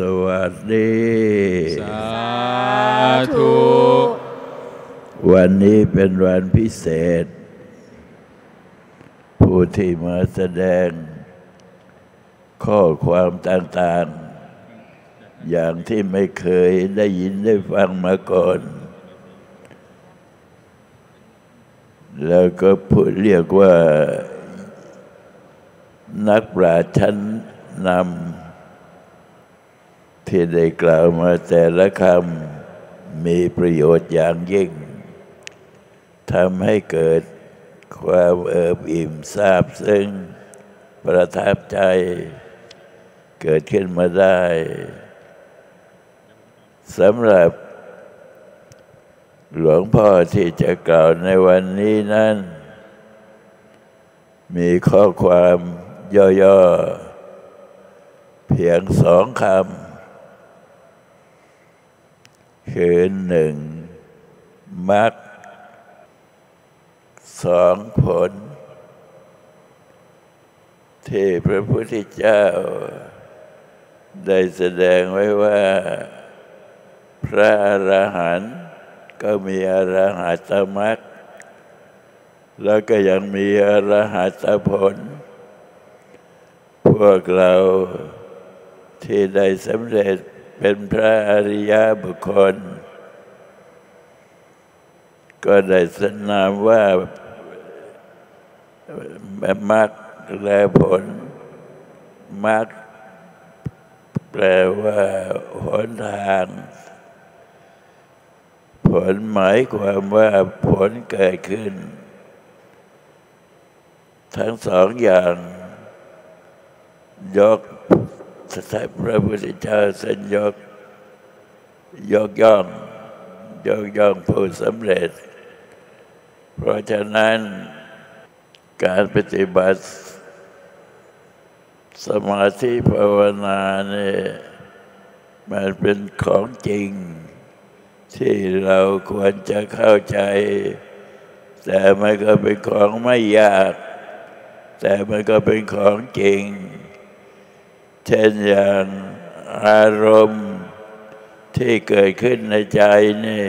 สวัสดี สาธุ วันนี้เป็นวันพิเศษ ผู้ที่มาแสดง ข้อความต่างๆ อย่างที่ไม่เคยได้ยินได้ฟังมาก่อน แล้วก็พูดเรียกว่านักปราชญ์ชั้นนำ ที่ได้กล่าวมาแต่ละคำมีประโยชน์อย่างยิ่งทำให้เกิดความเอิบอิ่มซาบซึ้งประทับใจ เกิดขึ้นมาได้สำหรับ หลวงพ่อที่จะกล่าวในวันนี้นั้น มีข้อความย่อๆ เพียงสองคำ คือหนึ่งมักสองผล ที่พระพุทธเจ้า ได้แสดงไว้ว่า พระอรหันต์ก็มีอรหัตมรรคแล้วก็ยังมีอรหัตผล พวกเราที่ได้สำเร็จ เป็นพระอริยบุคคล ก็ได้สนามว่ามรรคและผลมรรคแปลว่าหนทาง ผลหมายความว่าผลเกิดขึ้น ทั้งสองอย่าง ยก พระพุทธเจ้าสัญยกยกย่องยกย่องผู้สำเร็จ เพราะฉะนั้นการปฏิบัติ สมาธิภาวนาเนี่ยมันเป็นของจริง ที่เราควรจะเข้าใจ แต่มันก็เป็นของไม่ยาก แต่มันก็เป็นของจริง เช่นอย่างอารมณ์ที่เกิดขึ้นในใจนี่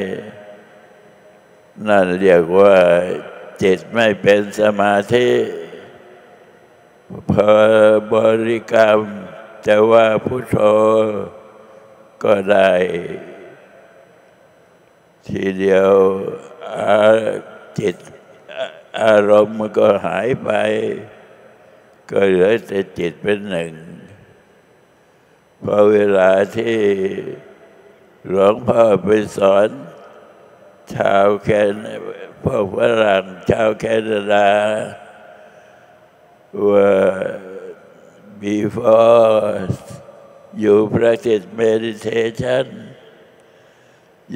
นั่นเรียกว่าจิตไม่เป็นสมาธิพอบริกรรมจะว่าพุทโธก็ได้ ทีเดียวจิตอารมณ์มันก็หายไป ก็เหลือแต่จิตเป็นหนึ่ง พอเวลาที่หลวงพ่อไปสอนชาวแคนพวกฝรั่งชาวแคนาดาว่า before you practice meditation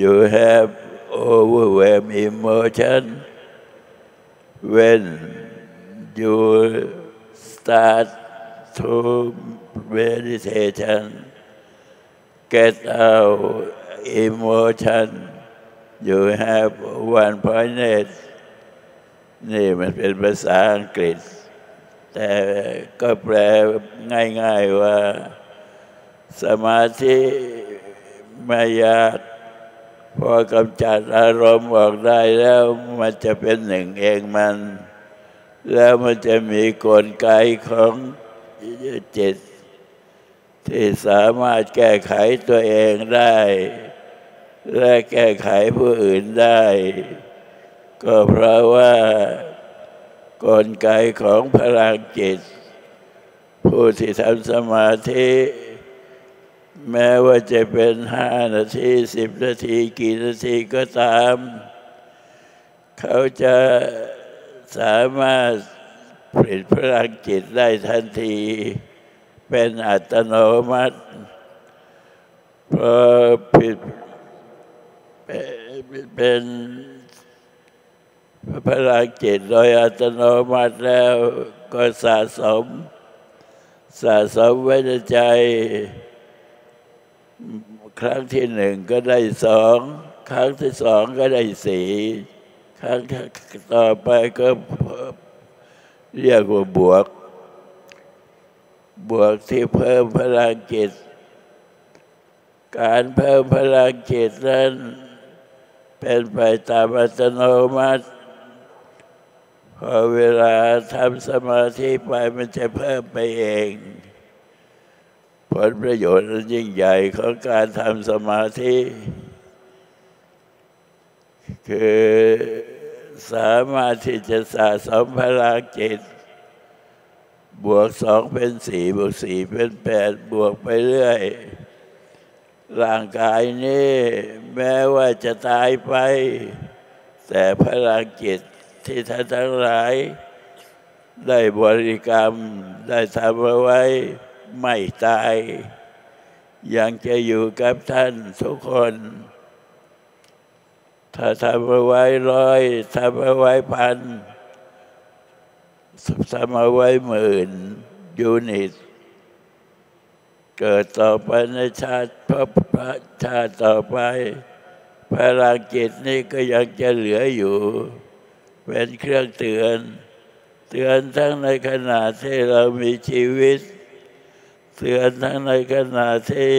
you have overwhelmed emotion when you start to meditation get out emotion you have one point นี่มันเป็นภาษาอังกฤษ แต่ก็แปลง่ายๆว่า สมาธิม่ยาพอกำจัดอารมณ์ออกได้แล้วมันจะเป็นหนึ่งเองมัน แล้วมันจะมีกลไกของ จิต ที่สามารถแก้ไขตัวเองได้ และแก้ไขผู้อื่นได้ ก็เพราะว่ากลไกของพลังจิต ผู้ที่ทำสมาธิแม้ว่าจะเป็นห้านาทีสิบนาทีกี่นาทีก็ตาม เขาจะสามารถ ผลิตพลังจิตได้ทันที เป็นอัตโนมัติพอผิดเป็นพลังจิตโดยอัตโนมัติแล้วก็สะสม สะสมไว้ในใจ ครั้งที่หนึ่งก็ได้สองครั้งที่สองก็ได้สี่ครั้งต่อไปก็ เรียกว่าบวก บวกที่เพิ่มพลังจิต การเพิ่มพลังจิตนั้น เป็นไปตามอัตโนมัติพอเวลาทำสมาธิไปมันจะเพิ่มไปเอง ผลประโยชน์ยิ่งใหญ่ของการทำสมาธิ คือ สามารถที่จะสะสมพลังจิต บวกสองเป็นสี่บวกสี่เป็นแปดบวกไปเรื่อย ร่างกายนี้แม้ว่าจะตายไป แต่พลังจิตที่ท่านทั้งหลาย ได้บริกรรมได้ทำเอาไว้ไม่ตาย ยังจะอยู่กับท่านทุกคน ถ้าทำเอาไว้ร้อยทำเอาไว้พันทำเอาไว้หมื่นยูนิต เกิดต่อไปในชาติพระพระชาติต่อไป พลังจิตนี้ก็ยังจะเหลืออยู่ เป็นเครื่องเตือน เตือนทั้งในขณะที่เรามีชีวิต เตือนทั้งในขณะที่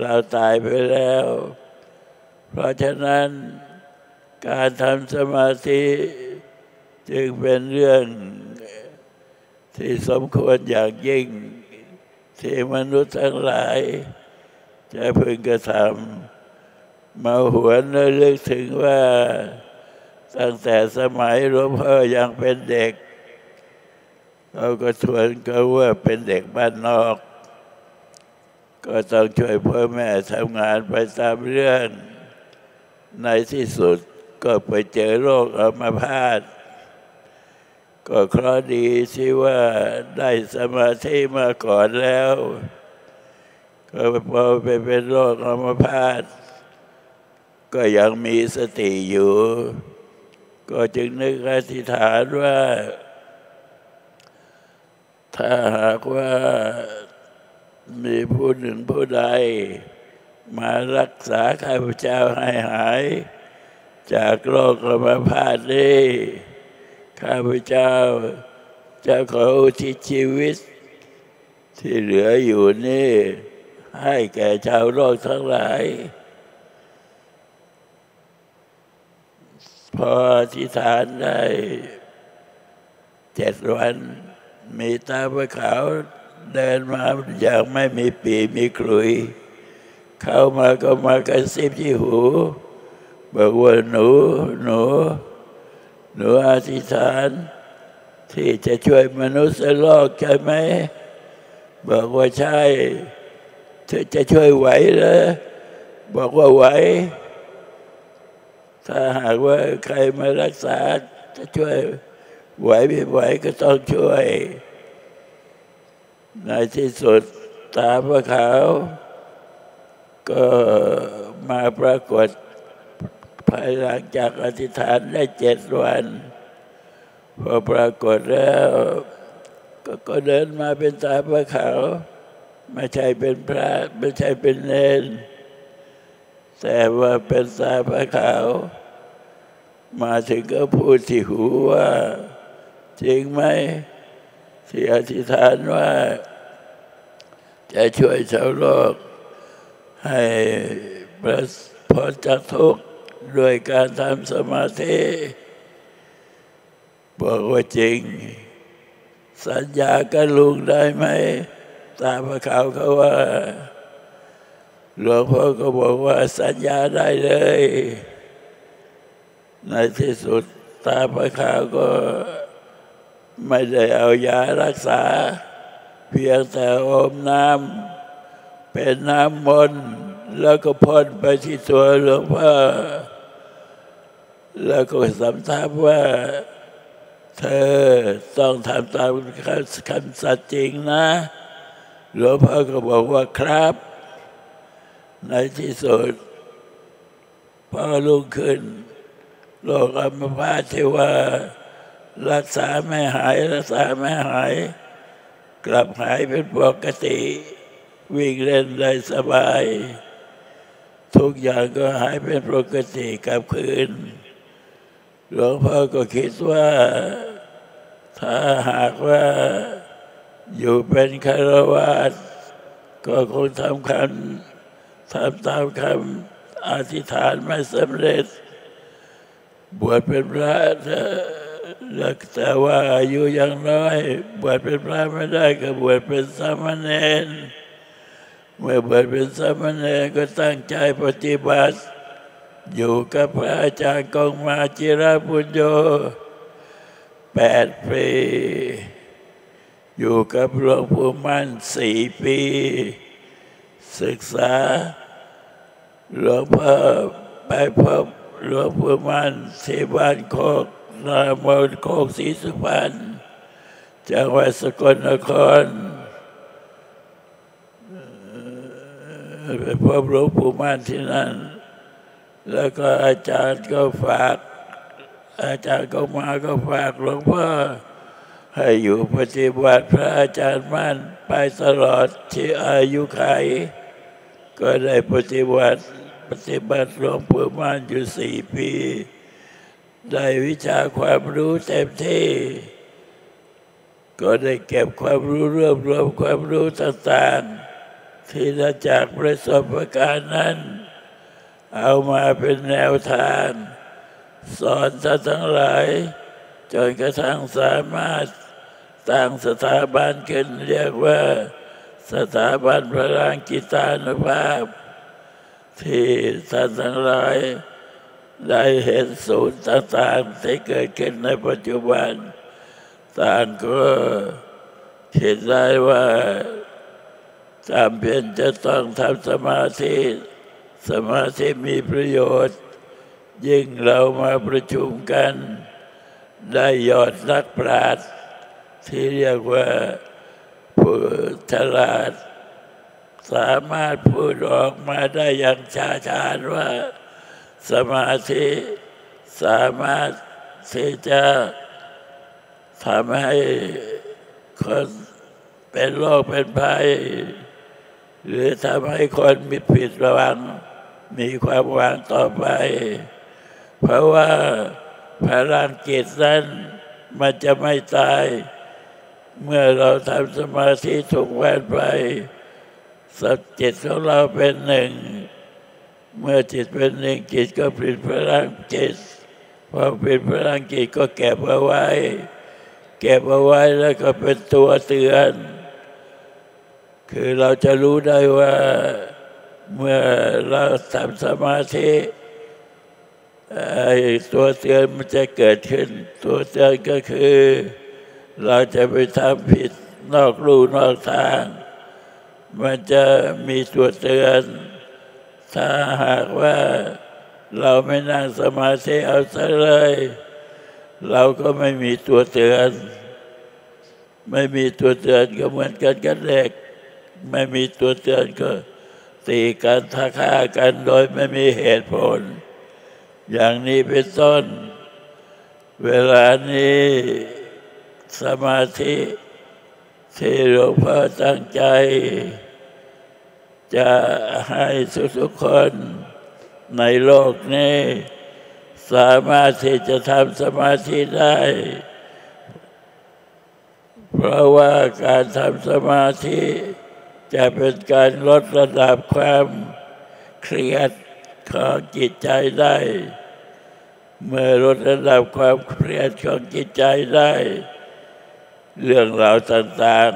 เราตายไปแล้ว เพราะฉะนั้นการทำสมาธิจึงเป็นเรื่องที่สมควรอย่างยิ่ง ที่มนุษย์ทั้งหลาย จะพึงกระทำมาหวนและลึกถึงว่า ตั้งแต่สมัยหลวงพ่อยังเป็นเด็ก เราก็ทวนก็ว่าเป็นเด็กบ้านนอก ก็ต้องช่วยพ่อแม่ทำงานไปตามเรื่อง ในที่สุดก็ไปเจอโรคอัมาพาตก็เคราะดีที่ว่าได้สมาธิมาก่อนแล้ว ก็พอไปเป็นโรคอัมาพาตก็ยังมีสติอยู่ ก็จึงนึกอธิษฐานว่า ถ้าหากว่ามีผู้หนึ่งผู้ใด มารักษาข้าพเจ้าให้หาย จากโรคอัมาพาตนี้ข้าพเจ้าจะขออุทิศชีวิต ที่เหลืออยู่นี่ ให้แก่ชาวโลกทั้งหลาย พออธิษฐานได้เจ็ดวัน มีตาพระขาวเดินมาอย่างไม่มีปีมีคลุย เข้ามาก็มากระซิบที่หูบอกว่าหนูหนู หนูอธิษฐาน ที่จะช่วยมนุษย์โลกใช่ไหมบอกว่าใช่เธอจะช่วยไหวเหรอบอกว่าไหว ถ้าหากว่าใครมารักษาจะช่วยไหวไม่ไหวก็ต้องช่วย ในที่สุดตาพระขาว ก็มาปรากฏภายหลังจากอธิษฐานได้เจ็ดวัน พอปรากฏแล้วก็ก็เดินมาเป็นตาพระขาวไม่ใช่เป็นพระไม่ใช่เป็นเนนแต่ว่าเป็นตาพระขาว มาถึงก็พูดที่หูว่า จริงไหมที่อธิษฐานว่า จะช่วยชาวโลก ให้ประพ้นจากทุกข์ด้วยการทำสมาธิบอกว่าจริง สัญญากับลุงได้ไหม ตาพระขาวเขาว่า หลวงพ่อก็บอกว่าสัญญาได้เลย ในที่สุดตาพระขาวก็ไม่ได้เอายารักษา เพียงแต่อมน้ำ เป็นน้ำมนต์แล้วก็พ่นไปที่ตัวหลวงพ่อแล้วก็สำทับว่า เธอต้องทำตามคำสัตย์จริงนะ หลวงพ่อก็บอกว่าครับ ในที่สุดพอลุกขึ้นโรคอัมพาตที่ว่ารักษาไม่หาย รักษาไม่หาย กลับหายเป็นปกติ วิ่งเล่นได้สบาย ทุกอย่างก็หายเป็นปกติกลับคืน หลวงพ่อก็คิดว่า ถ้าหากว่าอยู่เป็นคารวาสก็คงทำคันทำตามคำอธิษฐานไม่สำเร็จ บวชเป็นพระเถอะแล้วแต่ว่าอายุยังน้อย บวชเป็นพระไม่ได้ก็บวชเป็นสามเณร เมื่อบวชเป็นสามเณรก็ตั้งใจปฏิบัติ อยู่กับพระอาจารย์กองมาจิราปุญโญแปดปี อยู่กับหลวงปู่มั่นสี่ปี ศึกษาหลวงพ่อไปพบหลวงปู่มั่นที่บ้านโคกนามนโคกศรีสุพรรณจังหวัดสกลนครเอ่อไป พบหลวงปู่มั่นที่นั่น แล้วก็อาจารย์ก็ฝาก อาจารย์ก็มาก็ฝากหลวงพ่อให้อยู่ปฏิบัติพระอาจารย์มั่นไปตลอดที่อายุไขก็ได้ปฏิบัติปฏิบัติหลวงปู่มั่นอยู่สี่ปี ได้วิชาความรู้เต็มที่ ก็ได้เก็บความรู้รวบรวมความรู้ต่างๆ ที่ได้จากประสบการณ์นั้น เอามาเป็นแนวทาง สอนท่านทั้งหลาย จนกระทั่งสามารถตั้งสถาบันขึ้นเรียกว่า สถาบันพลังกิตานุภาพ ที่ท่านทั้งหลายได้เห็นศูนย์ต่างๆที่เกิดขึ้นในปัจจุบัน ต่างก็คิดได้ว่า จำเป็นจะต้องทำสมาธิสมาธิมีประโยชน์ ยิ่งเรามาประชุมกัน ได้ยอดนักปราชญ์ที่เรียกว่าผู้ฉลาด สามารถพูดออกมาได้อย่างชาชาญว่า สมาธิสามารถที่จะทำให้คนเป็นโรคเป็นภัย หรือทำให้คนมีผิดระวัง มีความหวังต่อไป เพราะว่าพลังจิตนั้นมันจะไม่ตาย เมื่อเราทำสมาธิถูกแวนไปสัจิตของเราเป็นหนึ่ง เมื่อจิตเป็นหนึ่งจิตก็ผลิตพลังจิตพอผลิตพลังจิตก็เก็บเอาไว้ เก็บเอาไว้แล้วก็เป็นตัวเตือน คือเราจะรู้ได้ว่าเมื่อเราทำสมาธิไอ้ตัวเตือนมันจะเกิดขึ้น ตัวเตือนก็คือ เราจะไปทำผิดนอกลู่นอกทาง มันจะมีตัวเตือน ถ้าหากว่าเราไม่นั่งสมาธิเอาซะเลย เราก็ไม่มีตัวเตือน ไม่มีตัวเตือนก็เหมือนกันกับเด็ก ไม่มีตัวเตือนก็ตีกันทักฆ่ากันโดยไม่มีเหตุผล อย่างนี้เป็นต้น เวลานี้สมาธิที่หลวงพ่อตั้งใจ จะให้ทุกๆคนในโลกนี้ สามารถที่จะทำสมาธิได้ เพราะว่าการทำสมาธิ จะเป็นการลดระดับความเครียดของจิตใจได้ เมื่อลดระดับความเครียดของจิตใจได้ เรื่องราวต่าง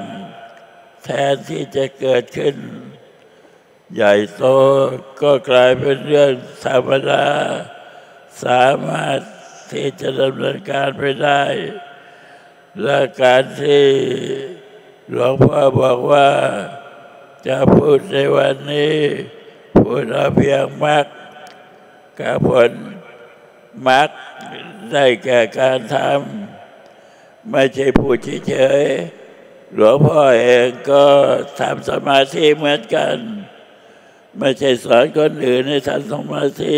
ๆ แทนที่จะเกิดขึ้น ใหญ่โตก็กลายเป็นเรื่องธรรมดาสามารถที่จะดำเนินการไปได้ และการที่หลวงพ่อบอกว่า จะพูดในวันนี้พูดเอาเพียงมรรคกับผลมรรคได้แก่การทำไม่ใช่พูดเฉยๆหลวงพ่อเองก็ทำสมาธิเหมือนกัน ไม่ใช่สอนคนอื่นให้ทำสมาธิ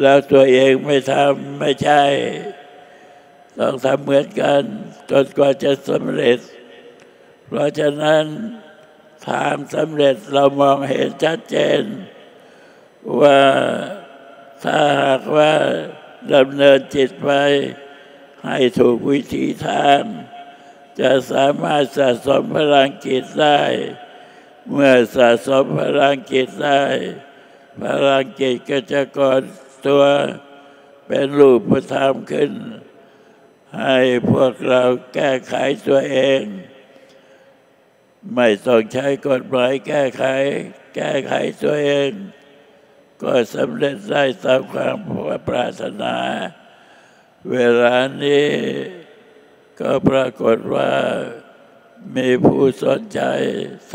แล้วตัวเองไม่ทำไม่ใช่ต้องทำเหมือนกันจนกว่าจะสำเร็จ เพราะฉะนั้น ทางสำเร็จเรามองเห็นชัดเจน ว่าถ้าหากว่าดำเนินจิตไปให้ถูกวิธีทาง จะสามารถสะสมพลังจิตได้ เมื่อสะสมพลังจิตได้ พลังจิตก็จะก่อตัวเป็นรูปธรรมขึ้น ให้พวกเราแก้ไขตัวเอง ไม่ต้องใช้กฎหมายแก้ไข แก้ไขตัวเอง ก็สำเร็จได้ตามความปรารถนา เวลานี้ก็ปรากฏว่า มีผู้สนใจท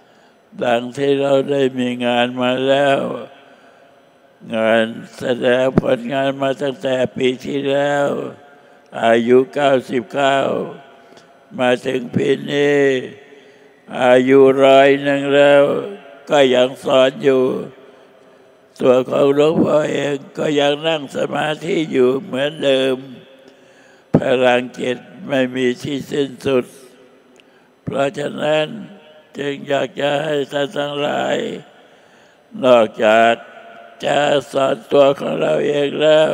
ำดังที่เราได้มีงานมาแล้ว งานแสดงผลงานมาตั้งแต่ปีที่แล้ว อายุ 99 มาถึงปีนี้ อายุร้อยหนึ่งแล้ว ก็ยังสอนอยู่ ตัวของหลวงพ่อเองก็ยังนั่งสมาธิอยู่เหมือนเดิม พลังจิตไม่มีที่สิ้นสุด เพราะฉะนั้นจึงอยากจะให้ท่านทั้งหลาย นอกจากจะสอนตัวของเราเองแล้ว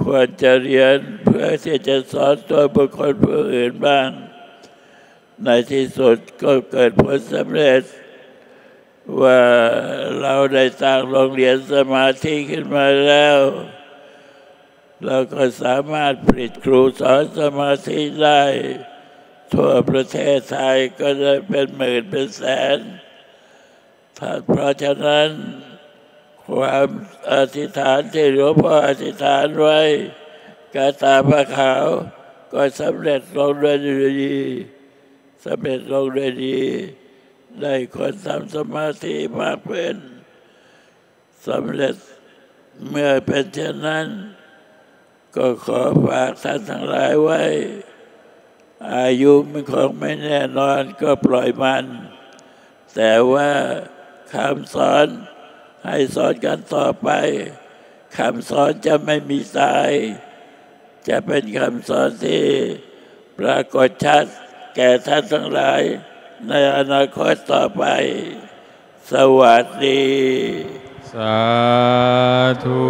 ควรจะเรียนเพื่อที่จะสอนตัวบุคคลผู้อื่นบ้าง ในที่สุดก็เกิดผลสำเร็จ ว่าเราได้สร้างโรงเรียนสมาธิขึ้นมาแล้ว เราก็สามารถผลิตครูสอนสมาธิได้ ทั่วประเทศไทยก็ได้เป็นหมื่นเป็นแสนถ้าเพราะฉะนั้นความอธิษฐานที่หลวงพ่ออธิษฐานไว้กาตาพระขาวก็สำเร็จลงด้วยดี สำเร็จลงได้ดี ได้คนทำสมาธิมากเป็นสำเร็จเมื่อเป็นเช่นนั้น ก็ขอฝากท่านทั้งหลายไว้ อายุมันคงไม่แน่นอนก็ปล่อยมัน แต่ว่าคำสอนให้สอนกันต่อไปคำสอนจะไม่มีตาย จะเป็นคำสอนที่ปรากฏชัด แก่ท่านทั้งหลาย ในอนาคตต่อไป สวัสดี สาธุ